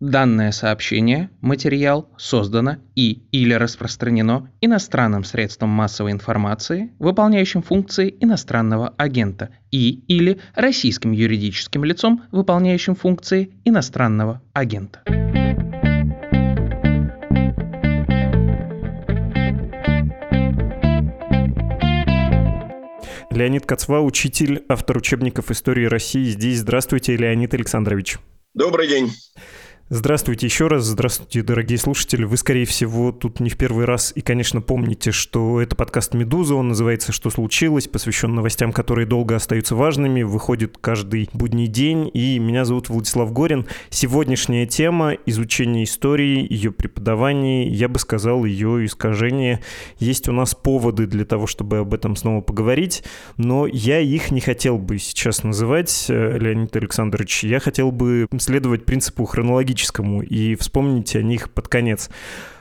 Данное сообщение, материал создано и или распространено иностранным средством массовой информации, выполняющим функции иностранного агента, и или российским юридическим лицом, выполняющим функции иностранного агента. Леонид Кацва, учитель, автор учебников истории России здесь. Здравствуйте, Леонид Александрович. Добрый день. Здравствуйте еще раз, здравствуйте, дорогие слушатели. Вы, скорее всего, тут не в первый раз и, конечно, помните, что это подкаст «Медуза», он называется «Что случилось?», посвящен новостям, которые долго остаются важными, выходит каждый будний день, и меня зовут Владислав Горин. Сегодняшняя тема — изучение истории, ее преподавание, я бы сказал, ее искажение. Есть у нас поводы для того, чтобы об этом снова поговорить, но я их не хотел бы сейчас называть, э, Леонид Александрович. Я хотел бы следовать принципу хронологии историческому и вспомните о них под конец.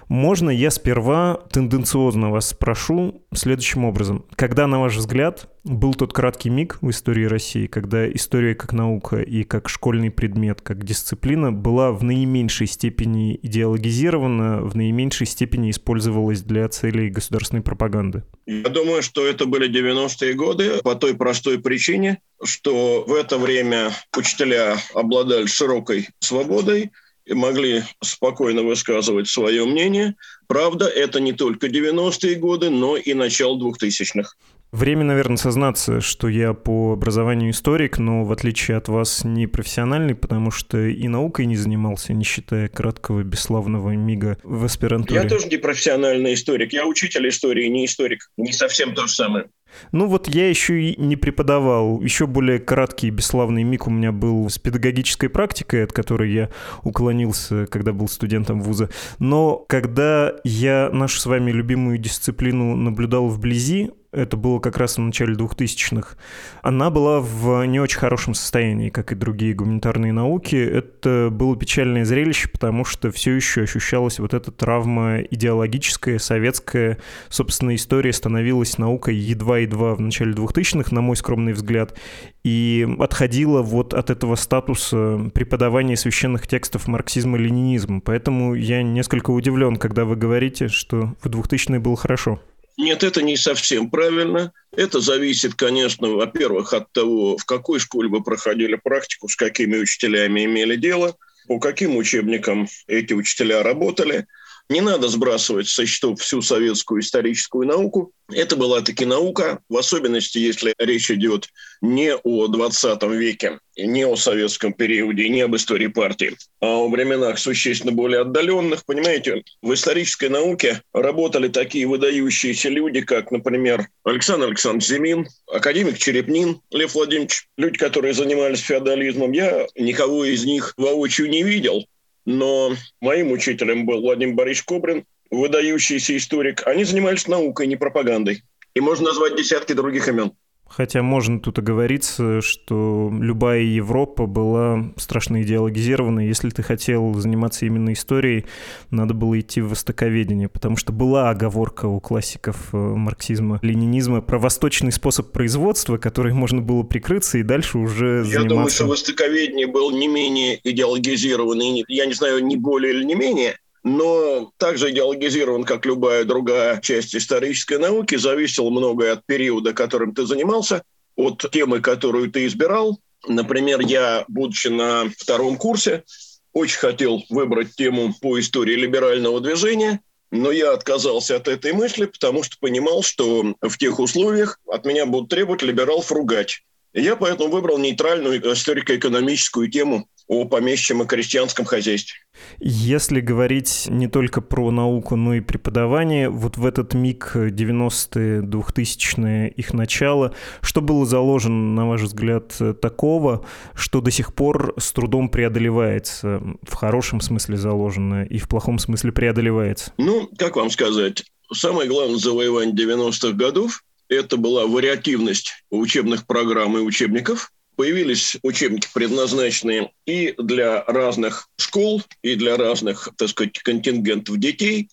Можно я сперва тенденциозно вас спрошу следующим образом. Когда, на ваш взгляд, был тот краткий миг в истории России, когда история как наука и как школьный предмет, как дисциплина была в наименьшей степени идеологизирована, в наименьшей степени использовалась для целей государственной пропаганды? Я думаю, что это были 90-е годы по той простой причине, что в это время учителя обладали широкой свободой, могли спокойно высказывать свое мнение. Правда, это не только 90-е годы, но и начало 2000-х. Время, наверное, сознаться, что я по образованию историк, но в отличие от вас не профессиональный, потому что и наукой не занимался, не считая краткого бесславного мига в аспирантуре. Я тоже не профессиональный историк, я учитель истории, не историк. Не совсем то же самое. Ну вот я еще и не преподавал. Еще более краткий и бесславный миг у меня был с педагогической практикой, от которой я уклонился, когда был студентом вуза. Но когда я нашу с вами любимую дисциплину наблюдал вблизи, это было как раз в начале 2000-х, она была в не очень хорошем состоянии, как и другие гуманитарные науки. Это было печальное зрелище, потому что все еще ощущалась вот эта травма идеологическая, советская. Собственно, история становилась наукой едва-едва в начале 2000-х, на мой скромный взгляд, и отходила вот от этого статуса преподавания священных текстов марксизма-ленинизма. Поэтому я несколько удивлен, когда вы говорите, что в 2000-е было хорошо. Нет, это не совсем правильно. Это зависит, конечно, во-первых, от того, в какой школе вы проходили практику, с какими учителями имели дело, по каким учебникам эти учителя работали – не надо сбрасывать со счетов всю советскую историческую науку. Это была таки наука, в особенности, если речь идет не о 20 веке, не о советском периоде, не об истории партии, а о временах существенно более отдаленных. Понимаете, в исторической науке работали такие выдающиеся люди, как, например, Александр Александрович Зимин, академик Черепнин, Лев Владимирович, люди, которые занимались феодализмом. Я никого из них воочию не видел, но моим учителем был Владимир Борисович Кобрин, выдающийся историк. Они занимались наукой, не пропагандой. И можно назвать десятки других имен. Хотя можно тут оговориться, что любая Европа была страшно идеологизирована. Если ты хотел заниматься именно историей, надо было идти в востоковедение, потому что была оговорка у классиков э, марксизма, ленинизма про восточный способ производства, который можно было прикрыться и дальше уже заниматься... Я думаю, что востоковедение был не менее идеологизированный, я не знаю, не более или не менее, но также идеологизирован, как любая другая часть исторической науки, зависело многое от периода, которым ты занимался, от темы, которую ты избирал. Например, я, будучи на втором курсе, очень хотел выбрать тему по истории либерального движения, но я отказался от этой мысли, потому что понимал, что в тех условиях от меня будут требовать либералов ругать. Я поэтому выбрал нейтральную историко-экономическую тему о помещичьем и крестьянском хозяйстве. Если говорить не только про науку, но и преподавание, вот в этот миг 90-е, 2000-е, их начало, что было заложено, на ваш взгляд, такого, что до сих пор с трудом преодолевается, в хорошем смысле заложено и в плохом смысле преодолевается? Ну, как вам сказать, самое главное завоевание 90-х годов – это была вариативность учебных программ и учебников – Появились учебники, предназначенные и для разных школ, и для разных, так сказать, контингентов детей,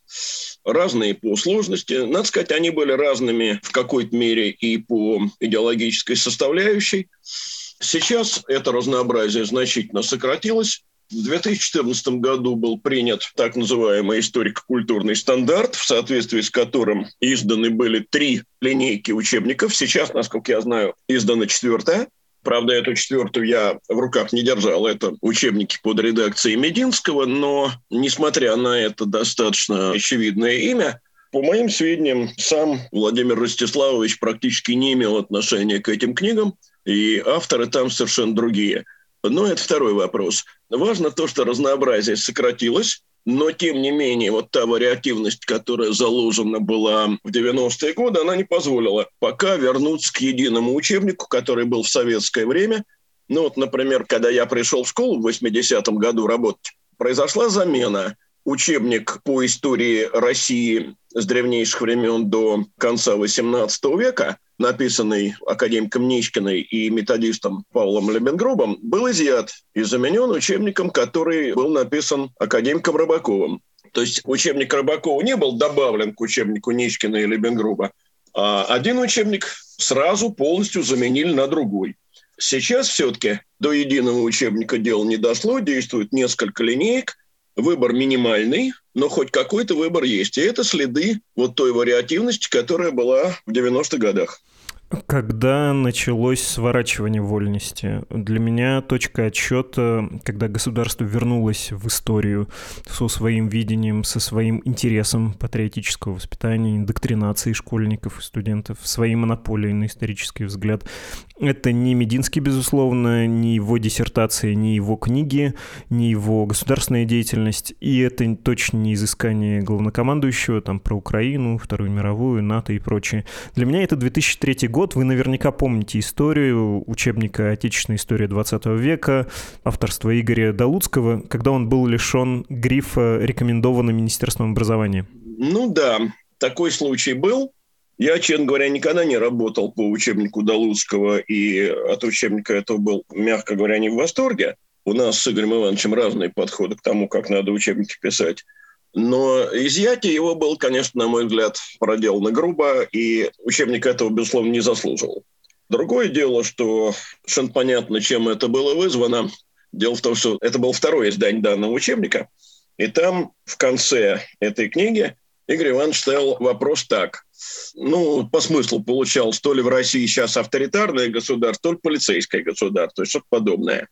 разные по сложности. Надо сказать, они были разными в какой-то мере и по идеологической составляющей. Сейчас это разнообразие значительно сократилось. В 2014 году был принят так называемый историко-культурный стандарт, в соответствии с которым изданы были три линейки учебников. Сейчас, насколько я знаю, издана четвертая. Правда, эту четвертую я в руках не держал. Это учебники под редакцией Мединского, но, несмотря на это достаточно очевидное имя, по моим сведениям, сам Владимир Ростиславович практически не имел отношения к этим книгам, и авторы там совершенно другие. Но это второй вопрос. Важно то, что разнообразие сократилось, но, тем не менее, вот та вариативность, которая заложена была в 90-е годы, она не позволила пока вернуться к единому учебнику, который был в советское время. Ну вот, например, когда я пришел в школу в 80-м году работать, произошла замена учебник по истории России с древнейших времен до конца XVIII века, написанный академиком Ничкиной и методистом Павлом Лебенгрубом, был изъят и заменен учебником, который был написан академиком Рыбаковым. То есть учебник Рыбакова не был добавлен к учебнику Ничкина и Лебенгруба, а один учебник сразу полностью заменили на другой. Сейчас все-таки до единого учебника дело не дошло, действует несколько линеек, выбор минимальный, но хоть какой-то выбор есть. И это следы вот той вариативности, которая была в 90-х годах. Когда началось сворачивание вольности? Для меня точка отсчета, когда государство вернулось в историю со своим видением, со своим интересом патриотического воспитания, индоктринации школьников и студентов, своей монополией на исторический взгляд. Это не Мединский, безусловно, не его диссертация, не его книги, не его государственная деятельность, и это точно не изыскание главнокомандующего там про Украину, Вторую мировую, НАТО и прочее. Для меня это 2003 год, год. Вы наверняка помните историю учебника «Отечественная история 20 века» авторства Игоря Долуцкого, когда он был лишен грифа «Рекомендовано Министерством образования». Ну да, такой случай был. Я, честно говоря, никогда не работал по учебнику Долуцкого, и от учебника этого был, мягко говоря, не в восторге. У нас с Игорем Ивановичем разные подходы к тому, как надо учебники писать. Но изъятие его было, конечно, на мой взгляд, проделано грубо, и учебник этого, безусловно, не заслуживал. Другое дело, что совершенно понятно, чем это было вызвано. Дело в том, что это был второй издание данного учебника, и там в конце этой книги Игорь Иванович ставил вопрос так. Ну, по смыслу получалось, то ли в России сейчас авторитарное государство, то ли полицейское государство, то есть что-то подобное.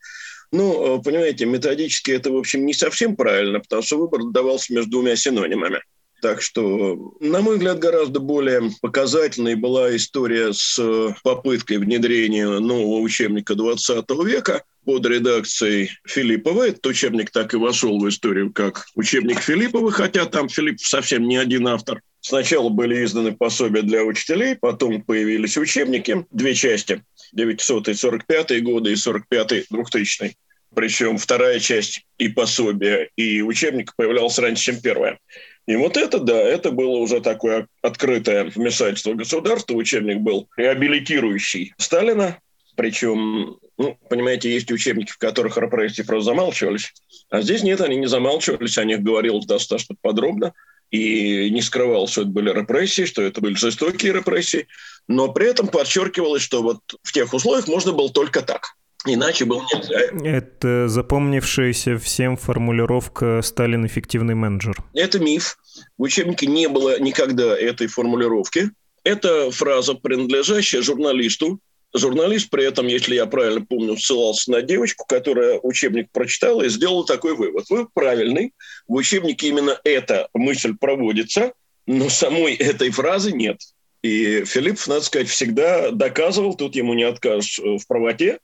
Ну, э, понимаете, методически это, в общем, не совсем правильно, потому что выбор давался между двумя синонимами. Так что, на мой взгляд, гораздо более показательной была история с э, попыткой внедрения нового учебника 20 века под редакцией Филиппова. Этот учебник так и вошел в историю как учебник Филиппова, хотя там Филипп совсем не один автор. Сначала были изданы пособия для учителей, потом появились учебники, две части, 945 годы и 45-2000. Причем вторая часть и пособия, и учебник появлялась раньше, чем первая. И вот это, да, это было уже такое открытое вмешательство государства. Учебник был реабилитирующий Сталина. Причем, ну, понимаете, есть учебники, в которых репрессии просто замалчивались. А здесь нет, они не замалчивались, о них говорилось достаточно подробно. И не скрывал, что это были репрессии, что это были жестокие репрессии. Но при этом подчеркивалось, что вот в тех условиях можно было только так. Иначе было нельзя. Это запомнившаяся всем формулировка «Сталин – эффективный менеджер». Это миф. В учебнике не было никогда этой формулировки. Это фраза, принадлежащая журналисту. Журналист при этом, если я правильно помню, ссылался на девочку, которая учебник прочитала и сделала такой вывод. Вы правильный. В учебнике именно эта мысль проводится, но самой этой фразы нет. И Филипп, надо сказать, всегда доказывал, тут ему не откажешь в правоте,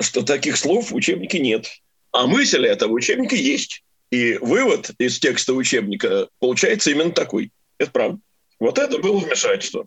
что таких слов в учебнике нет. А мысль эта в учебнике есть. И вывод из текста учебника получается именно такой. Это правда. Вот это было вмешательство.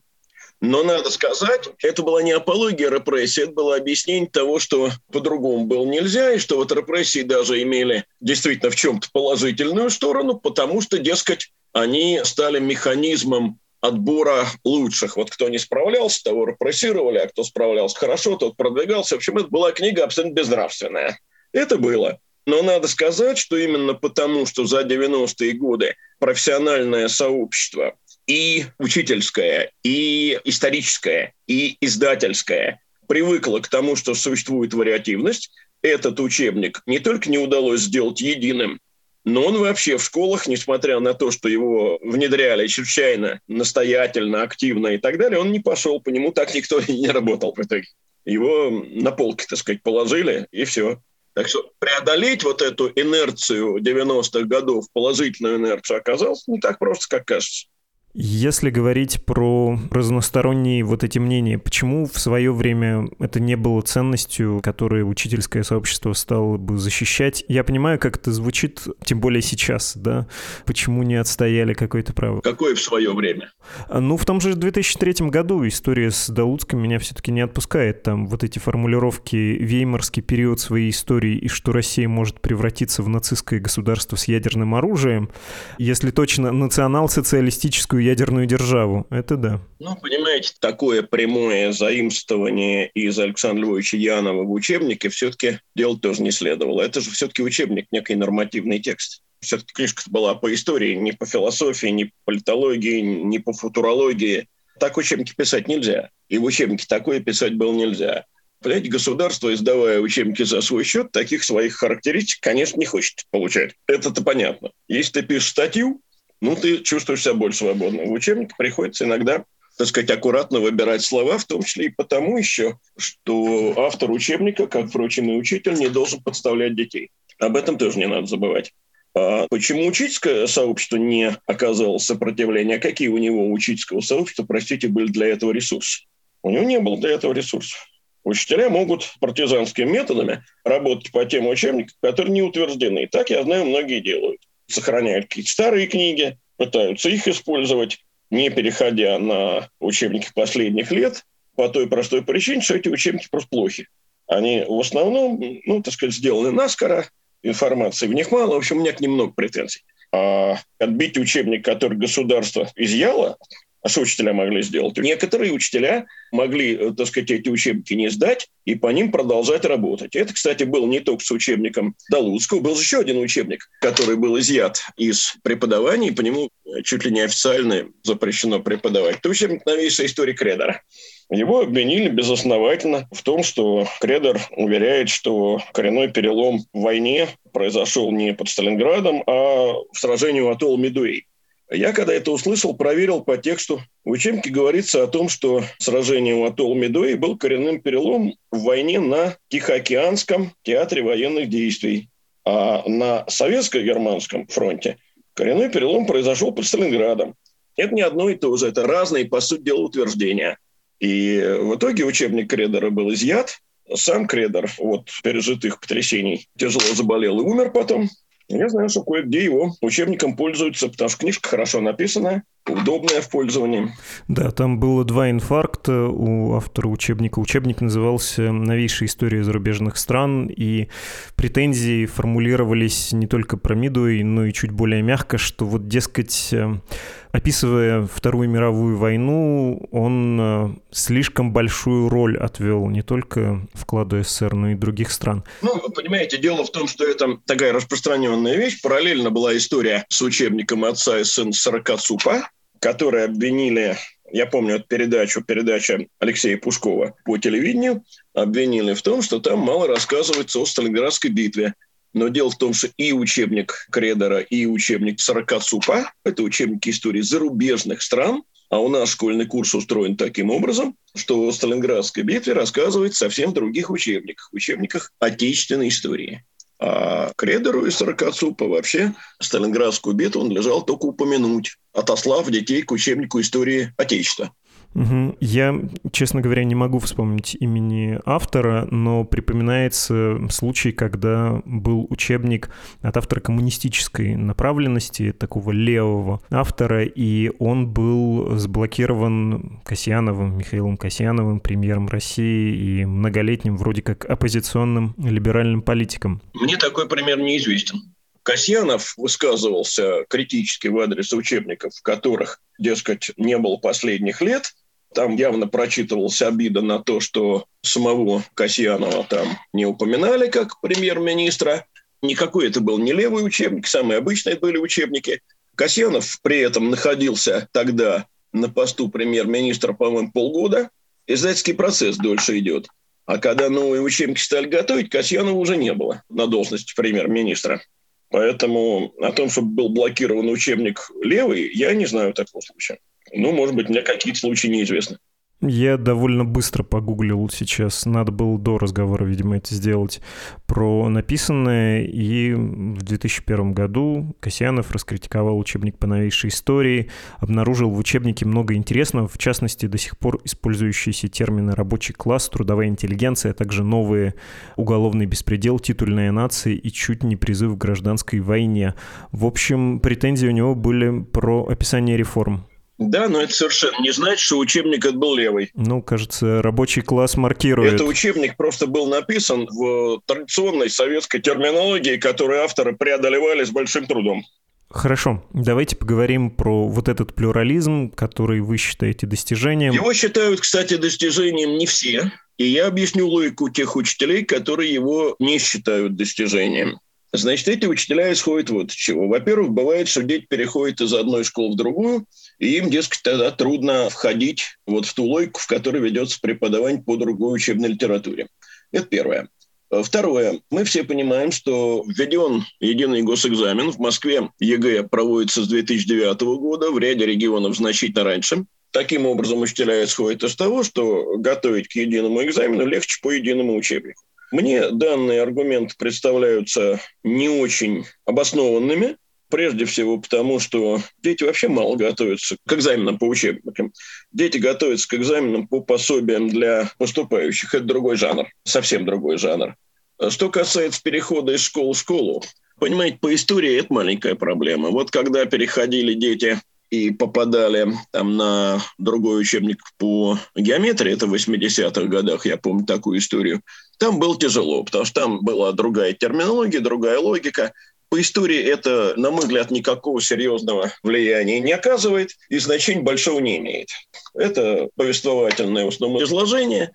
Но надо сказать, это была не апология репрессий, это было объяснение того, что по-другому было нельзя, и что вот репрессии даже имели действительно в чем-то положительную сторону, потому что, дескать, они стали механизмом отбора лучших. Вот кто не справлялся, того репрессировали, а кто справлялся хорошо, тот продвигался. В общем, это была книга абсолютно безнравственная. Это было. Но надо сказать, что именно потому, что за 90-е годы профессиональное сообщество и учительское, и историческое, и издательское привыкло к тому, что существует вариативность, этот учебник не только не удалось сделать единым, но он вообще в школах, несмотря на то, что его внедряли чрезвычайно настоятельно, активно и так далее, он не пошел, по нему так никто и не работал в итоге. Его на полке, так сказать, положили, и все. Так что преодолеть вот эту инерцию 90-х годов, положительную инерцию, оказалось не так просто, как кажется. Если говорить про разносторонние вот эти мнения, почему в свое время это не было ценностью, которую учительское сообщество стало бы защищать? Я понимаю, как это звучит, тем более сейчас, да? Почему не отстояли какое-то право? Какое в свое время? А, ну, в том же 2003 году история с Далуцком меня все-таки не отпускает. Там вот эти формулировки «веймарский период своей истории» и что Россия может превратиться в нацистское государство с ядерным оружием. Если точно, национал-социалистическую ядерную державу. Это да. Ну, понимаете, такое прямое заимствование из Александра Львовича Янова в учебнике все-таки делать тоже не следовало. Это же все-таки учебник, некий нормативный текст. Все-таки книжка была по истории, не по философии, не по политологии, не по футурологии. Так учебники писать нельзя. И в учебнике такое писать было нельзя. Понимаете, государство, издавая учебники за свой счет, таких своих характеристик, конечно, не хочет получать. Это-то понятно. Если ты пишешь статью, ну, ты чувствуешь себя больше свободно. В учебнике приходится иногда так сказать, аккуратно выбирать слова, в том числе и потому еще, что автор учебника, как, впрочем, и учитель, не должен подставлять детей. Об этом тоже не надо забывать. А почему учительское сообщество не оказало сопротивления? А какие у него учительского сообщества, простите, были для этого ресурсы? У него не было для этого ресурсов. Учителя могут партизанскими методами работать по тем учебникам, которые не утверждены. И так, я знаю, многие делают сохраняют какие-то старые книги, пытаются их использовать, не переходя на учебники последних лет, по той простой причине, что эти учебники просто плохи. Они в основном, ну, так сказать, сделаны наскоро, информации в них мало, в общем, у меня к ним много претензий. А отбить учебник, который государство изъяло, а что учителя могли сделать? Некоторые учителя могли, э, так сказать, эти учебники не сдать и по ним продолжать работать. Это, кстати, был не только с учебником Далуцкого, был еще один учебник, который был изъят из преподавания, и по нему э, чуть ли не официально запрещено преподавать. Это учебник новейшей истории Кредера. Его обвинили безосновательно в том, что Кредер уверяет, что коренной перелом в войне произошел не под Сталинградом, а в сражении у атолла Медуэй. Я, когда это услышал, проверил по тексту. В учебнике говорится о том, что сражение у атолла Медуи был коренным переломом в войне на Тихоокеанском театре военных действий. А на советско-германском фронте коренной перелом произошел под Сталинградом. Это не одно и то же, это разные, по сути дела, утверждения. И в итоге учебник Кредера был изъят. Сам Кредер от пережитых потрясений тяжело заболел и умер потом. Я знаю, что кое-где его учебником пользуются, потому что книжка хорошо написана, удобная в пользовании. Да, там было два инфаркта у автора учебника. Учебник назывался «Новейшая история зарубежных стран», и претензии формулировались не только про Мидуэй, но и чуть более мягко, что вот, дескать, описывая Вторую мировую войну, он э, слишком большую роль отвел не только вкладу СССР, но и других стран. Ну, вы понимаете, дело в том, что это такая распространенная вещь. Параллельно была история с учебником отца и сын Сорокацупа, которые обвинили я помню эту передачу, передача Алексея Пушкова по телевидению, обвинили в том, что там мало рассказывается о Сталинградской битве. Но дело в том, что и учебник Кредера, и учебник Сорокацупа – это учебники истории зарубежных стран, а у нас школьный курс устроен таким образом, что о Сталинградской битве рассказывает совсем в других учебниках, учебниках отечественной истории. А Кредеру и Сорокацупа вообще Сталинградскую битву он лежал только упомянуть, отослав детей к учебнику истории Отечества. Угу. Я, честно говоря, не могу вспомнить имени автора, но припоминается случай, когда был учебник от автора коммунистической направленности, такого левого автора, и он был заблокирован Касьяновым, Михаилом Касьяновым, премьером России и многолетним вроде как оппозиционным либеральным политиком. Мне такой пример неизвестен. Касьянов высказывался критически в адрес учебников, в которых, дескать, не было последних лет, там явно прочитывалась обида на то, что самого Касьянова там не упоминали как премьер-министра. Никакой это был не левый учебник, самые обычные были учебники. Касьянов при этом находился тогда на посту премьер-министра, по-моему, полгода. Издательский процесс дольше идет. А когда новые учебники стали готовить, Касьянова уже не было на должности премьер-министра. Поэтому о том, чтобы был блокирован учебник левый, я не знаю такого случая. Ну, может быть, мне какие-то случаи неизвестны. Я довольно быстро погуглил сейчас, надо было до разговора, видимо, это сделать, про написанное, и в 2001 году Касьянов раскритиковал учебник по новейшей истории, обнаружил в учебнике много интересного, в частности, до сих пор использующиеся термины «рабочий класс», «трудовая интеллигенция», а также новые «уголовный беспредел», «титульная нация» и чуть не призыв к гражданской войне. В общем, претензии у него были про описание реформ. Да, но это совершенно не значит, что учебник этот был левый. Ну, кажется, рабочий класс маркирует. Это учебник просто был написан в традиционной советской терминологии, которую авторы преодолевали с большим трудом. Хорошо, давайте поговорим про вот этот плюрализм, который вы считаете достижением. Его считают, кстати, достижением не все. И я объясню логику тех учителей, которые его не считают достижением. Значит, эти учителя исходят вот из чего. Во-первых, бывает, что дети переходят из одной школы в другую, и им, дескать, тогда трудно входить вот в ту логику, в которой ведется преподавание по другой учебной литературе. Это первое. Второе. Мы все понимаем, что введен единый госэкзамен. В Москве ЕГЭ проводится с 2009 года, в ряде регионов значительно раньше. Таким образом, учителя исходят из того, что готовить к единому экзамену легче по единому учебнику. Мне данные аргументы представляются не очень обоснованными, Прежде всего потому, что дети вообще мало готовятся к экзаменам по учебникам. Дети готовятся к экзаменам по пособиям для поступающих. Это другой жанр, совсем другой жанр. Что касается перехода из школы в школу, понимаете, по истории это маленькая проблема. Вот когда переходили дети и попадали там на другой учебник по геометрии, это в 80-х годах, я помню такую историю, там было тяжело, потому что там была другая терминология, другая логика. По истории это, на мой взгляд, никакого серьезного влияния не оказывает и значения большого не имеет. Это повествовательное в основном изложение.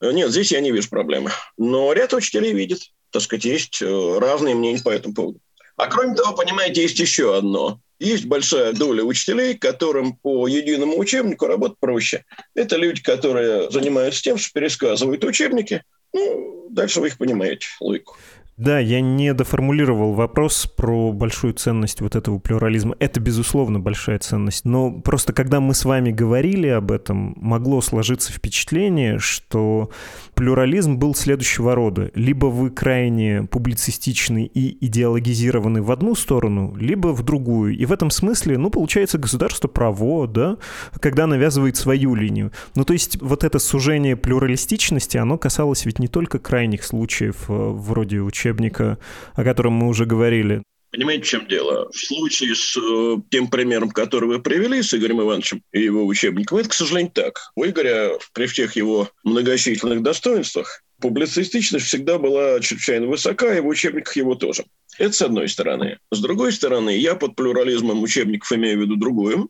Нет, здесь я не вижу проблемы. Но ряд учителей видит. Так сказать, есть э, разные мнения по этому поводу. А кроме того, понимаете, есть еще одно. Есть большая доля учителей, которым по единому учебнику работать проще. Это люди, которые занимаются тем, что пересказывают учебники. Ну, дальше вы их понимаете, логику. Да, я не доформулировал вопрос про большую ценность вот этого плюрализма. Это, безусловно, большая ценность. Но просто когда мы с вами говорили об этом, могло сложиться впечатление, что плюрализм был следующего рода. Либо вы крайне публицистичны и идеологизированы в одну сторону, либо в другую. И в этом смысле, ну, получается, государство право, да, когда навязывает свою линию. Ну, то есть вот это сужение плюралистичности, оно касалось ведь не только крайних случаев э, вроде учебы учебника, о котором мы уже говорили. Понимаете, в чем дело? В случае с э, тем примером, который вы привели, с Игорем Ивановичем и его учебником, это, к сожалению, так. У Игоря при всех его многочисленных достоинствах публицистичность всегда была чрезвычайно высока, и в учебниках его тоже. Это с одной стороны. С другой стороны, я под плюрализмом учебников имею в виду другое.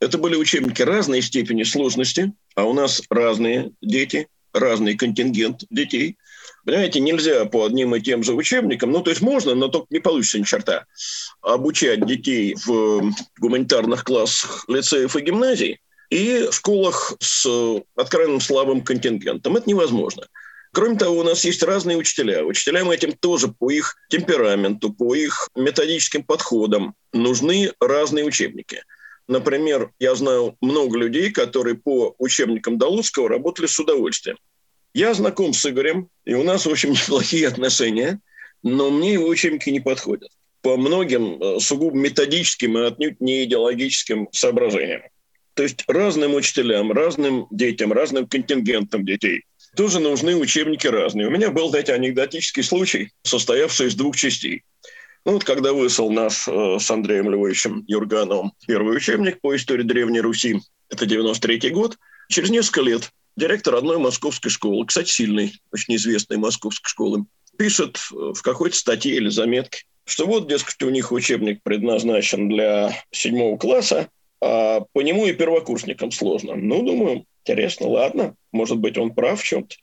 Это были учебники разной степени сложности, а у нас разные дети, разный контингент детей. Понимаете, нельзя по одним и тем же учебникам, ну, то есть можно, но только не получится ни черта, обучать детей в гуманитарных классах лицеев и гимназий и в школах с откровенным слабым контингентом. Это невозможно. Кроме того, у нас есть разные учителя. Учителям этим тоже по их темпераменту, по их методическим подходам нужны разные учебники. Например, я знаю много людей, которые по учебникам Долуцкого работали с удовольствием. Я знаком с Игорем, и у нас, в общем, неплохие отношения, но мне его учебники не подходят по многим э, сугубо методическим и отнюдь не идеологическим соображениям. То есть разным учителям, разным детям, разным контингентам детей тоже нужны учебники разные. У меня был, знаете, анекдотический случай, состоявший из двух частей. Ну, вот когда вышел наш э, с Андреем Львовичем Юргановым первый учебник по истории Древней Руси, это 93 год, через несколько лет директор одной московской школы, кстати, сильной, очень известной московской школы, пишет в какой-то статье или заметке, что вот, дескать, у них учебник предназначен для седьмого класса, а по нему и первокурсникам сложно. Ну, думаю, интересно, ладно, может быть, он прав в чем-то.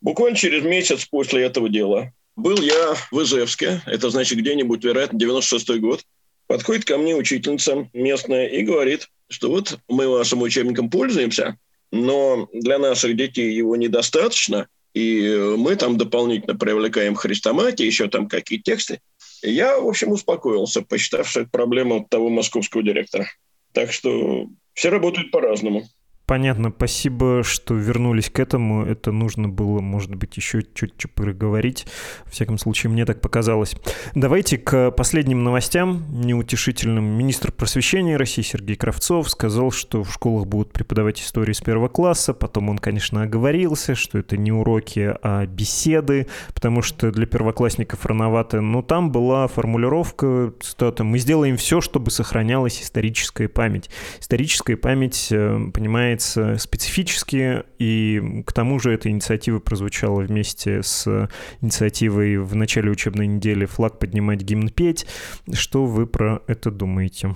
Буквально через месяц после этого дела был я в Ижевске, это значит где-нибудь, вероятно, 96-й год. Подходит ко мне учительница местная и говорит, что вот мы вашим учебником пользуемся, но для наших детей его недостаточно, и мы там дополнительно привлекаем хрестоматии, еще там какие тексты. Я, в общем, успокоился, посчитав, что это проблема того московского директора. Так что все работают по-разному. Понятно, спасибо, что вернулись к этому. Это нужно было, может быть, еще чуть-чуть проговорить. В всяком случае, мне так показалось. Давайте к последним новостям, неутешительным. Министр просвещения России Сергей Кравцов сказал, что в школах будут преподавать историю с первого класса. Потом он, конечно, оговорился, что это не уроки, а беседы, потому что для первоклассников рановато. Но там была формулировка, цитата, «Мы сделаем все, чтобы сохранялась историческая память». Историческая память, э, понимает является специфически, и к тому же эта инициатива прозвучала вместе с инициативой в начале учебной недели «Флаг поднимать, гимн петь». Что вы про это думаете?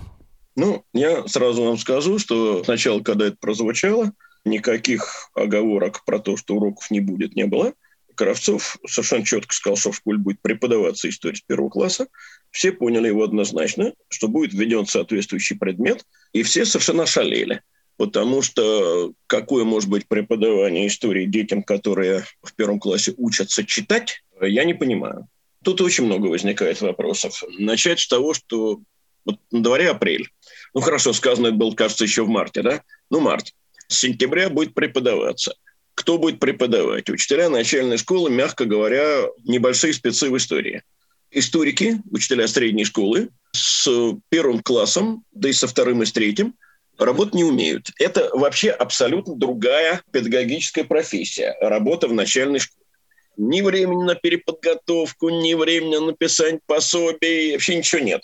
Ну, я сразу вам скажу, что сначала, когда это прозвучало, никаких оговорок про то, что уроков не будет, не было. Кравцов совершенно четко сказал, что в школе будет преподаваться история с первого класса. Все поняли его однозначно, что будет введен соответствующий предмет, и все совершенно шалели потому что какое может быть преподавание истории детям, которые в первом классе учатся читать, я не понимаю. Тут очень много возникает вопросов. Начать с того, что вот на дворе апрель. Ну хорошо, сказано было, кажется, еще в марте, да? Ну март. С сентября будет преподаваться. Кто будет преподавать? Учителя начальной школы, мягко говоря, небольшие спецы в истории. Историки, учителя средней школы, с первым классом, да и со вторым и с третьим – работать не умеют. Это вообще абсолютно другая педагогическая профессия. Работа в начальной школе. Ни времени на переподготовку, ни времени на написание пособий, вообще ничего нет.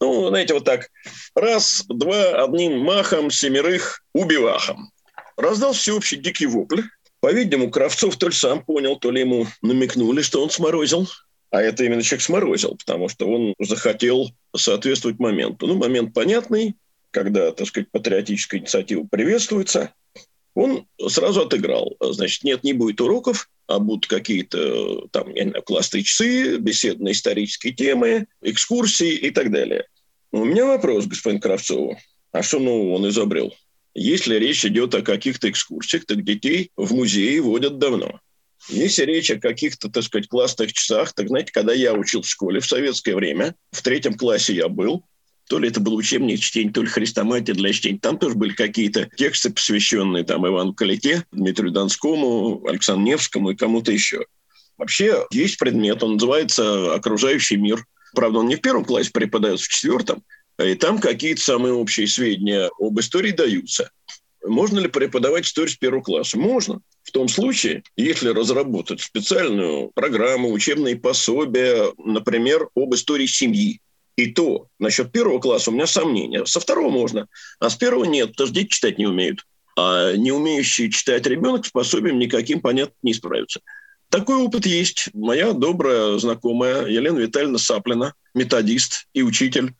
Ну, знаете, вот так. Раз, два, одним махом, семерых убивахом. Раздал всеобщий дикий вопль. По-видимому, Кравцов то ли сам понял, то ли ему намекнули, что он сморозил. А это именно человек сморозил, потому что он захотел соответствовать моменту. Ну, момент понятный, когда, так сказать, патриотическая инициатива приветствуется, он сразу отыграл. Значит, нет, не будет уроков, а будут какие-то там, я не знаю, классные часы, беседы на исторические темы, экскурсии и так далее. У меня вопрос, господин Кравцову. А что нового он изобрел? Если речь идет о каких-то экскурсиях, так детей в музее водят давно. Если речь о каких-то, так сказать, классных часах, так знаете, когда я учил в школе в советское время, в третьем классе я был, то ли это был учебник чтения, то ли хрестоматия для чтения. Там тоже были какие-то тексты, посвященные там Ивану Калите, Дмитрию Донскому, Александру Невскому и кому-то еще. Вообще есть предмет, он называется «Окружающий мир». Правда, он не в первом классе преподается, в четвертом, и там какие-то самые общие сведения об истории даются. Можно ли преподавать историю с первого класса? Можно. В том случае, если разработать специальную программу, учебные пособия, например, об истории семьи, и то насчет первого класса у меня сомнения. Со второго можно, а с первого нет, потому что дети читать не умеют. А не умеющий читать ребенок способен никаким, понятно, не справиться. Такой опыт есть. Моя добрая знакомая Елена Витальевна Саплина, методист и учитель,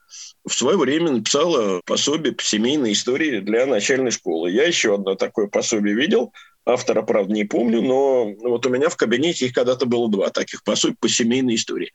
в свое время написала пособие по семейной истории для начальной школы. Я еще одно такое пособие видел. Автора, правда, не помню, но вот у меня в кабинете их когда-то было два таких пособия по семейной истории.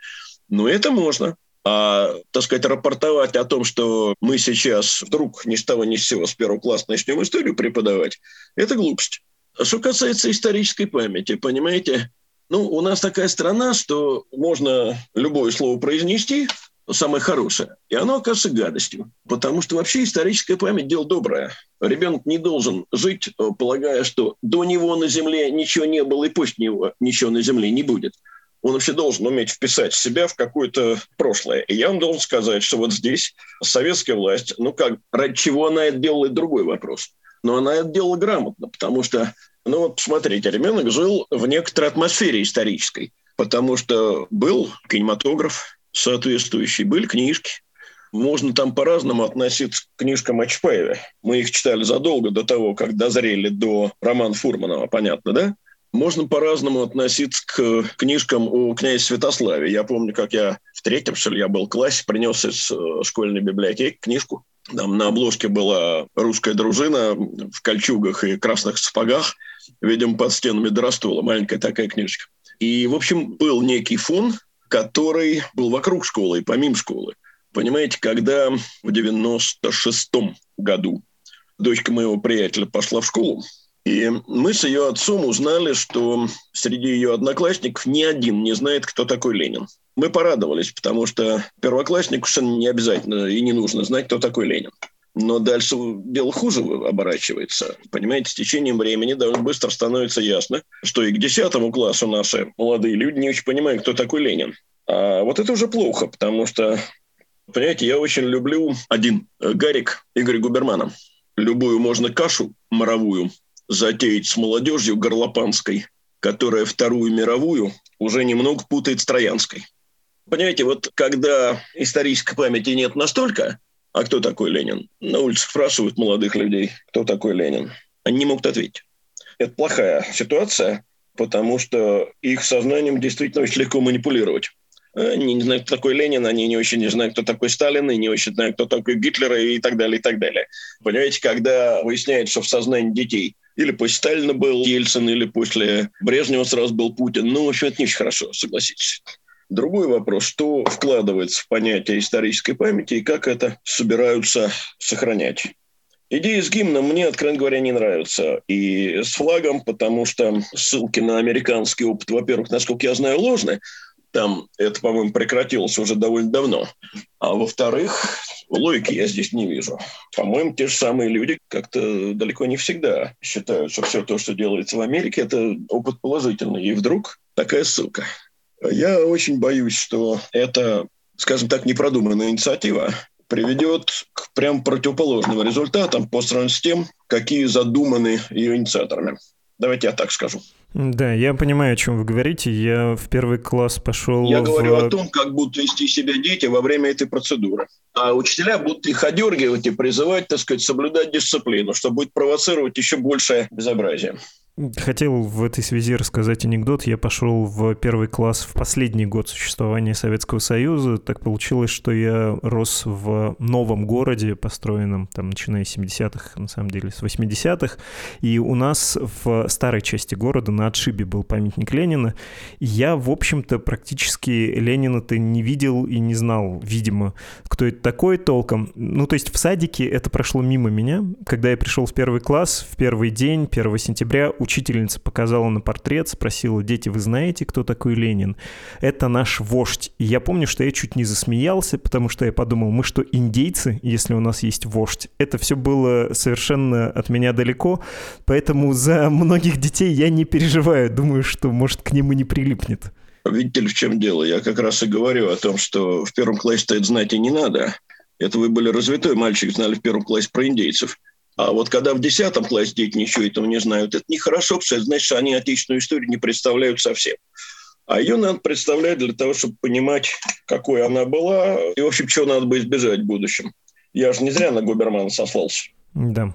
Но это можно. А, так сказать, рапортовать о том, что мы сейчас вдруг ни с того ни с сего с первого класса начнем историю преподавать, это глупость. А что касается исторической памяти, понимаете, ну, у нас такая страна, что можно любое слово произнести, самое хорошее, и оно окажется гадостью. Потому что вообще историческая память – дело доброе. Ребенок не должен жить, полагая, что до него на земле ничего не было, и пусть него ничего на земле не будет – он вообще должен уметь вписать себя в какое-то прошлое. И я вам должен сказать, что вот здесь советская власть, ну как, ради чего она это делала, другой вопрос. Но она это делала грамотно, потому что, ну вот посмотрите, ребенок жил в некоторой атмосфере исторической, потому что был кинематограф соответствующий, были книжки, можно там по-разному относиться к книжкам о Чапаеве. Мы их читали задолго до того, как дозрели до романа Фурманова, понятно, да? Можно по-разному относиться к книжкам о князе Святославе. Я помню, как я в третьем, что ли, я был в классе, принес из э, школьной библиотеки книжку. Там на обложке была русская дружина в кольчугах и красных сапогах, видимо, под стенами Доростола. Маленькая такая книжечка. И, в общем, был некий фон, который был вокруг школы и помимо школы. Понимаете, когда в 96-м году дочка моего приятеля пошла в школу, И мы с ее отцом узнали, что среди ее одноклассников ни один не знает, кто такой Ленин. Мы порадовались, потому что первокласснику совершенно не обязательно и не нужно знать, кто такой Ленин. Но дальше дело хуже оборачивается. Понимаете, с течением времени довольно быстро становится ясно, что и к десятому классу наши молодые люди не очень понимают, кто такой Ленин. А вот это уже плохо, потому что, понимаете, я очень люблю один э, Гарик Игорь Губермана. Любую можно кашу моровую затеять с молодежью горлопанской, которая Вторую мировую уже немного путает с Троянской. Понимаете, вот когда исторической памяти нет настолько, а кто такой Ленин? На улицах спрашивают молодых людей, кто такой Ленин. Они не могут ответить. Это плохая ситуация, потому что их сознанием действительно очень легко манипулировать. Они не знают, кто такой Ленин, они не очень не знают, кто такой Сталин, и не очень знают, кто такой Гитлер, и так далее, и так далее. Понимаете, когда выясняется, что в сознании детей или после Сталина был Ельцин, или после Брежнева сразу был Путин, ну, в общем, это не очень хорошо, согласитесь. Другой вопрос, что вкладывается в понятие исторической памяти и как это собираются сохранять. Идея с гимном мне, откровенно говоря, не нравится. И с флагом, потому что ссылки на американский опыт, во-первых, насколько я знаю, ложны. Там это, по-моему, прекратилось уже довольно давно. А во-вторых, логики я здесь не вижу. По-моему, те же самые люди как-то далеко не всегда считают, что все то, что делается в Америке, это опыт положительный. И вдруг такая ссылка. Я очень боюсь, что это, скажем так, непродуманная инициатива приведет к прям противоположным результатам по сравнению с тем, какие задуманы ее инициаторами. Давайте я так скажу. Да, я понимаю, о чем вы говорите. Я в первый класс пошел... Я в... говорю о том, как будут вести себя дети во время этой процедуры. А учителя будут их одергивать и призывать, так сказать, соблюдать дисциплину, что будет провоцировать еще большее безобразие. Хотел в этой связи рассказать анекдот. Я пошел в первый класс в последний год существования Советского Союза. Так получилось, что я рос в новом городе, построенном там, начиная с 70-х, на самом деле, с 80-х. И у нас в старой части города на отшибе был памятник Ленина. И я, в общем-то, практически Ленина-то не видел и не знал, видимо, кто это такой толком. Ну, то есть в садике это прошло мимо меня. Когда я пришел в первый класс, в первый день, 1 сентября, учительница показала на портрет, спросила, дети, вы знаете, кто такой Ленин? Это наш вождь. И я помню, что я чуть не засмеялся, потому что я подумал, мы что, индейцы, если у нас есть вождь? Это все было совершенно от меня далеко, поэтому за многих детей я не переживаю. Думаю, что, может, к ним и не прилипнет. Видите ли, в чем дело? Я как раз и говорю о том, что в первом классе это знать и не надо. Это вы были развитой мальчик, знали в первом классе про индейцев. А вот когда в 10 классе дети ничего этого не знают, это нехорошо, потому что это значит, что они отечественную историю не представляют совсем. А ее надо представлять для того, чтобы понимать, какой она была, и, в общем, чего надо бы избежать в будущем. Я же не зря на Губермана сослался. Да.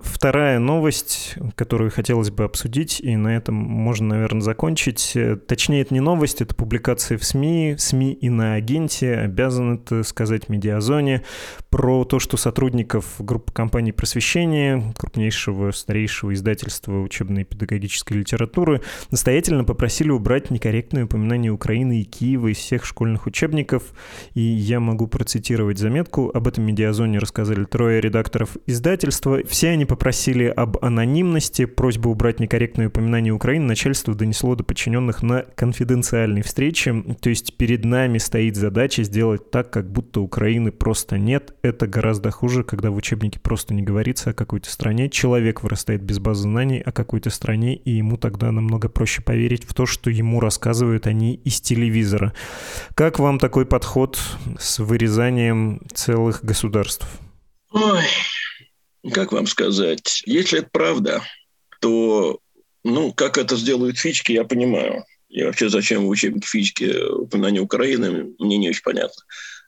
Вторая новость, которую хотелось бы обсудить, и на этом можно, наверное, закончить. Точнее, это не новость, это публикация в СМИ. СМИ и на агенте обязан это сказать медиазоне про то, что сотрудников группы компаний просвещения, крупнейшего, старейшего издательства учебной и педагогической литературы, настоятельно попросили убрать некорректное упоминание Украины и Киева из всех школьных учебников. И я могу процитировать заметку. Об этом медиазоне рассказали трое редакторов издательства. Все они попросили об анонимности, просьбу убрать некорректное упоминание Украины начальство донесло до подчиненных на конфиденциальной встрече. То есть перед нами стоит задача сделать так, как будто Украины просто нет, это гораздо хуже, когда в учебнике просто не говорится о какой-то стране. Человек вырастает без базы знаний о какой-то стране, и ему тогда намного проще поверить в то, что ему рассказывают они из телевизора. Как вам такой подход с вырезанием целых государств? Ой, как вам сказать? Если это правда, то, ну, как это сделают физики, я понимаю. И вообще, зачем в учебнике физики упоминание Украины, мне не очень понятно.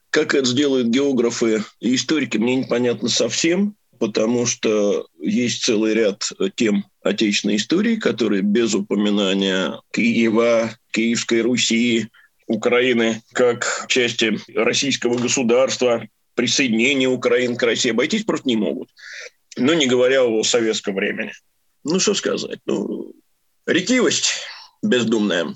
Как это сделают географы и историки, мне непонятно совсем, потому что есть целый ряд тем отечественной истории, которые без упоминания Киева, Киевской Руси, Украины как части российского государства, присоединения Украины к России обойтись просто не могут. Ну, не говоря о советском времени. Ну, что сказать? Ну, ретивость бездумная.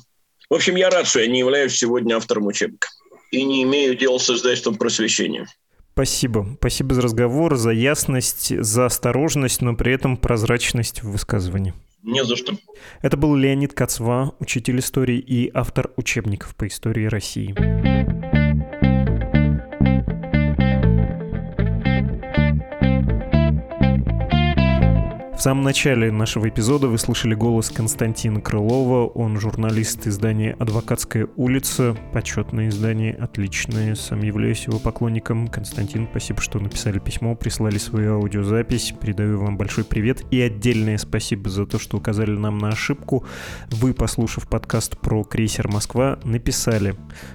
В общем, я рад, что я не являюсь сегодня автором учебника и не имею дела с издательством просвещения. Спасибо. Спасибо за разговор, за ясность, за осторожность, но при этом прозрачность в высказывании. Не за что. Это был Леонид Кацва, учитель истории и автор учебников по истории России. В самом начале нашего эпизода вы слышали голос Константина Крылова. Он журналист издания «Адвокатская улица». Почетное издание, отличное. Сам являюсь его поклонником. Константин, спасибо, что написали письмо, прислали свою аудиозапись. Передаю вам большой привет. И отдельное спасибо за то, что указали нам на ошибку. Вы, послушав подкаст про крейсер «Москва», написали.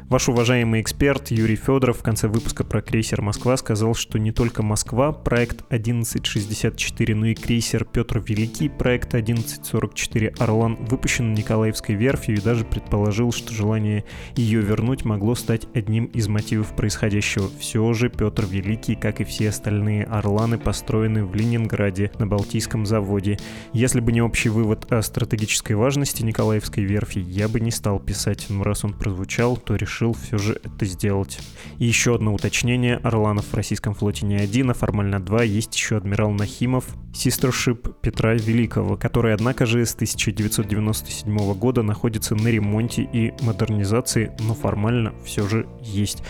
Ваш уважаемый эксперт Юрий Федоров в конце выпуска про крейсер «Москва» сказал, что не только «Москва», проект 1164, но и крейсер Петр Великий, проект 1144 «Орлан» выпущен Николаевской верфью и даже предположил, что желание ее вернуть могло стать одним из мотивов происходящего. Все же Петр Великий, как и все остальные «Орланы», построены в Ленинграде на Балтийском заводе. Если бы не общий вывод о стратегической важности Николаевской верфи, я бы не стал писать, но раз он прозвучал, то решил все же это сделать. И еще одно уточнение. «Орланов» в российском флоте не один, а формально два. Есть еще адмирал Нахимов, Систершип Петра Великого, который, однако же, с 1997 года находится на ремонте и модернизации, но формально все же есть.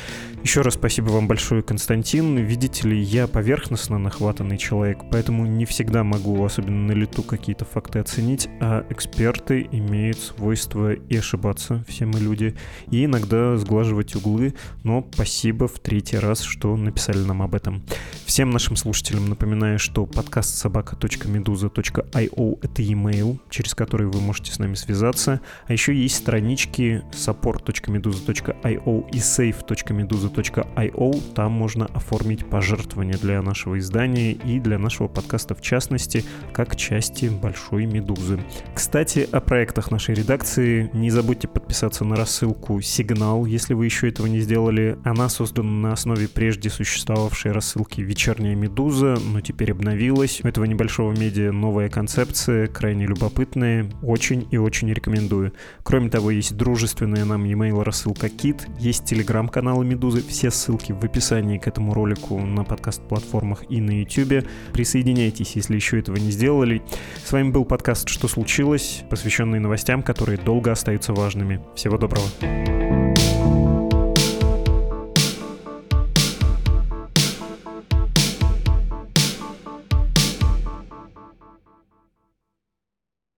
Еще раз спасибо вам большое, Константин. Видите ли, я поверхностно нахватанный человек, поэтому не всегда могу, особенно на лету, какие-то факты оценить, а эксперты имеют свойство и ошибаться, все мы люди, и иногда сглаживать углы, но спасибо в третий раз, что написали нам об этом. Всем нашим слушателям напоминаю, что подкаст собака.медуза.io — это e-mail, через который вы можете с нами связаться, а еще есть странички support.meduza.io и save.meduza.io podcast.io. Там можно оформить пожертвование для нашего издания и для нашего подкаста в частности, как части Большой Медузы. Кстати, о проектах нашей редакции. Не забудьте подписаться на рассылку «Сигнал», если вы еще этого не сделали. Она создана на основе прежде существовавшей рассылки «Вечерняя Медуза», но теперь обновилась. У этого небольшого медиа новая концепция, крайне любопытная. Очень и очень рекомендую. Кроме того, есть дружественная нам e-mail рассылка Кит, есть телеграм-каналы Медузы, все ссылки в описании к этому ролику на подкаст-платформах и на YouTube. Присоединяйтесь, если еще этого не сделали. С вами был подкаст «Что случилось?», посвященный новостям, которые долго остаются важными. Всего доброго.